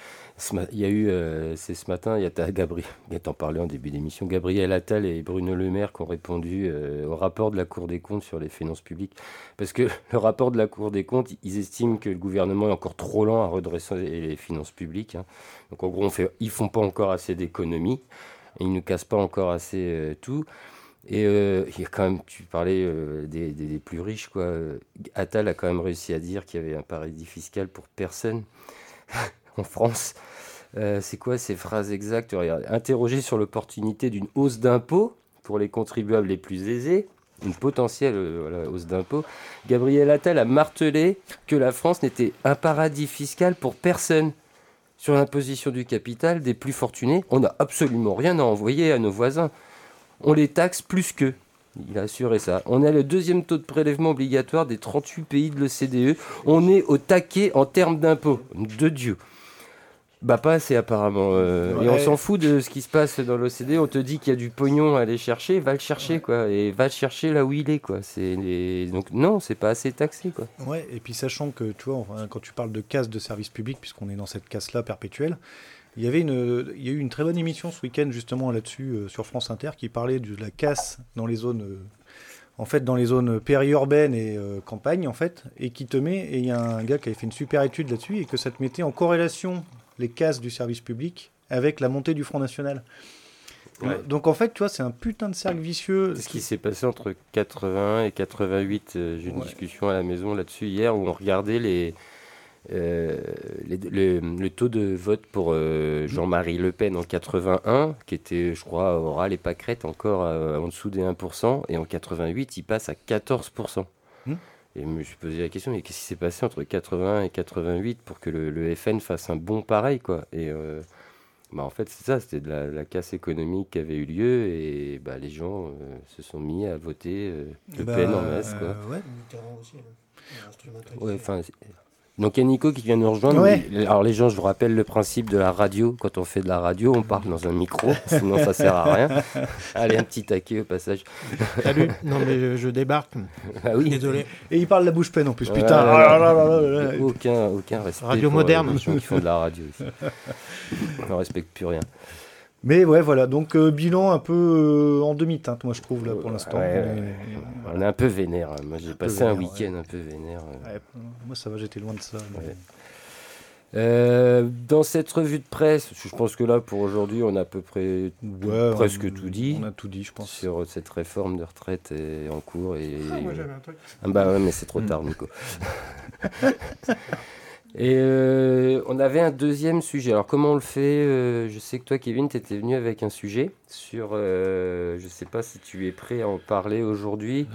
il y a eu, euh, c'est ce matin, il y a Gabriel, t'en parlais en début d'émission, Gabriel Attal et Bruno Le Maire qui ont répondu euh, au rapport de la Cour des comptes sur les finances publiques. Parce que le rapport de la Cour des comptes, ils estiment que le gouvernement est encore trop lent à redresser les finances publiques. hein. Donc en gros, on fait, ils font pas encore assez d'économies, ils ne cassent pas encore assez euh, tout. Et il y a quand même, tu parlais des, des- plus riches, quoi. Attal a quand même réussi à dire qu'il y avait un paradis fiscal pour personne en France. Euh, c'est quoi ces phrases exactes? Regarde, Interrogé sur l'opportunité d'une hausse d'impôts pour les contribuables les plus aisés, une potentielle euh, hausse d'impôts, Gabriel Attal a martelé que la France n'était un paradis fiscal pour personne. Sur l'imposition du capital des plus fortunés, on n'a absolument rien à envoyer à nos voisins. On les taxe plus qu'eux. Il a assuré ça. On a le deuxième taux de prélèvement obligatoire des 38 pays de l'OCDE. On est au taquet en termes d'impôts. De Dieu. Bah pas assez apparemment. euh, Et on s'en fout de ce qui se passe dans l'OCDE. On te dit qu'il y a du pognon à aller chercher, va le chercher quoi. Et va le chercher là où il est quoi. C'est les- donc non, c'est pas assez taxé quoi. Ouais, et puis sachant que, tu vois, enfin, quand tu parles de casse de service public, puisqu'on est dans cette casse-là perpétuelle, il y, avait une, il y a eu une très bonne émission ce week-end justement là-dessus euh, sur France Inter qui parlait de la casse dans les zones, euh, en fait, dans les zones périurbaines et euh, campagne en fait, et qui te met, et il y a un gars qui avait fait une super étude là-dessus et que ça te mettait en corrélation les casses du service public avec la montée du Front National. Ouais. Donc en fait, tu vois, c'est un putain de cercle vicieux. Ce qui s'est passé entre 81 et 88, euh, j'ai eu une Ouais. discussion à la maison là-dessus hier où on regardait les, euh, les- le taux de vote pour euh, Jean-Marie Le Pen en 81, qui était, je crois, oral et pâquerette encore euh, en dessous des 1%, et en 88, il passe à 14%. Et je me suis posé la question, mais qu'est-ce qui s'est passé entre 81 et 88 pour que le, le FN fasse un bon pareil, quoi? Et euh, bah, en fait, c'est ça, c'était de la, la casse économique qui avait eu lieu, et bah, les gens euh, se sont mis à voter euh, Le Bah, en masse, quoi. euh, ouais. Mitterrand aussi, hein. Enfin, donc il y a Nico qui vient nous rejoindre. Ouais. mais- alors les gens, je vous rappelle le principe de la radio. Quand on fait de la radio, on parle dans un micro, sinon ça sert à rien. Allez, un petit taquet au passage. Salut. Non, mais je, je débarque. Ah oui. Désolé. Et il parle la bouche pleine en plus, Ouais, putain. ouais, là là là là là là. Aucun, aucun respect. Radio pour, euh, moderne. les gens qui font de la radio ici. On respecte plus rien. Mais ouais, voilà, donc euh, bilan un peu euh, en demi-teinte, moi je trouve, là pour l'instant. Ouais, ouais, Mais- On est un peu vénère. hein. Moi, j'ai passé un week-end un peu vénère. euh. Ouais, moi ça va, j'étais loin de ça. mais- Ouais. Euh, dans cette revue de presse, je pense que là, pour aujourd'hui, on a à peu près Ouais, presque on- tout dit. On a tout dit, je pense. sur cette réforme de retraite est en cours. Et... Ah, moi j'avais un truc. Ah bah ouais, mais c'est trop tard, Nico. Et euh, on avait un deuxième sujet. Alors comment on le fait euh, Je sais que toi, Kevin, tu étais venu avec un sujet sur... euh, je sais pas si tu es prêt à en parler aujourd'hui.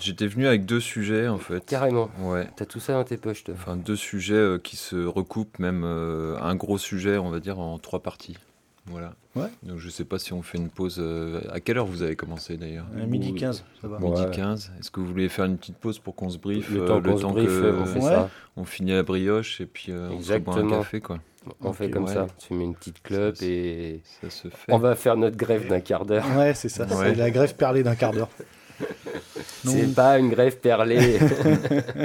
J'étais venu avec deux sujets en fait. Carrément. Ouais. T'as tout ça dans tes poches, toi. Enfin, deux sujets qui se recoupent, même un gros sujet, on va dire, en trois parties. Voilà. Ouais. Donc je sais pas si on fait une pause. euh, à quelle heure vous avez commencé d'ailleurs Euh, midi Ou- 15, ça va. Midi Ouais. 15. Est-ce que vous voulez faire une petite pause pour qu'on se briefe Le euh, temps qu'on se briefe, que, on fait Ouais. ça. on finit la brioche et puis euh, on se boit un café quoi. On fait comme ouais. ça. Tu mets une petite clope Ça, et... Ça se fait. On va faire notre grève d'un quart d'heure. Ouais, c'est ça, Ouais. c'est la grève perlée d'un quart d'heure. C'est Donc, pas une grève perlée.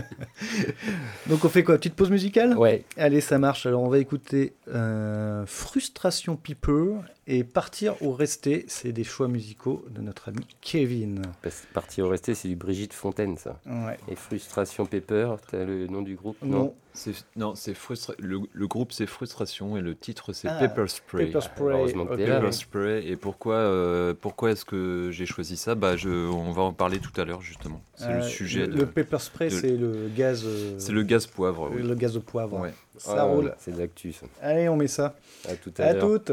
donc on fait quoi? Petite pause musicale? Ouais. Allez, ça marche. Alors on va écouter euh, Frustration People et Partir ou Rester. C'est des choix musicaux de notre ami Kevin. Parce que Parti au resté, c'est du Brigitte Fontaine, ça. Ouais. Et Frustration Pepper, t'as le nom du groupe? Non, C'est- Non, c'est frustra- le, le groupe c'est Frustration et le titre c'est Ah, Pepper Spray. Spray. Heureusement que là. Et pourquoi, euh, pourquoi est-ce que j'ai choisi ça? Bah, je, On va en parler tout à l'heure justement. C'est Euh, le sujet. Le, de- le pepper spray, de- c'est le gaz. euh, C'est le gaz poivre. oui. le gaz de poivre. Ouais. Ça Ah, roule. C'est de l'actu, ça. Allez, on met ça. À tout à, À l'heure. toutes.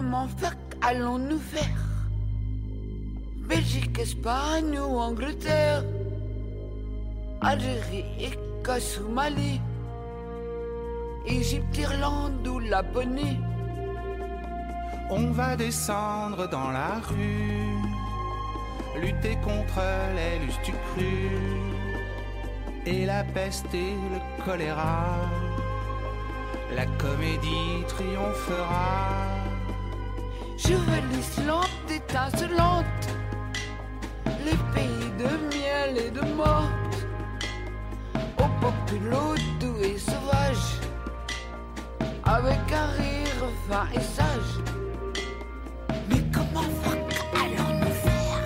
comment faire Allons-nous faire? Belgique, Espagne ou Angleterre? Algérie, Écosse ou Mali? Égypte, Irlande ou Laponie? On va descendre dans la rue Lutter contre les du cru Et la peste et le choléra la comédie triomphera. Je veux l'Islande étincelante, les pays de miel et de mort, au populo doux et sauvage, avec un rire fin et sage. Mais comment allons-nous faire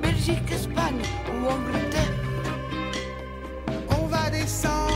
Belgique, Espagne ou Angleterre? On va descendre.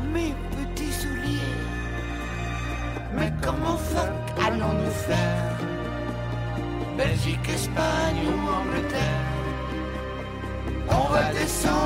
Mes petits souliers. Mais comment fuck allons-nous faire? Belgique, Espagne ou Angleterre? On va descendre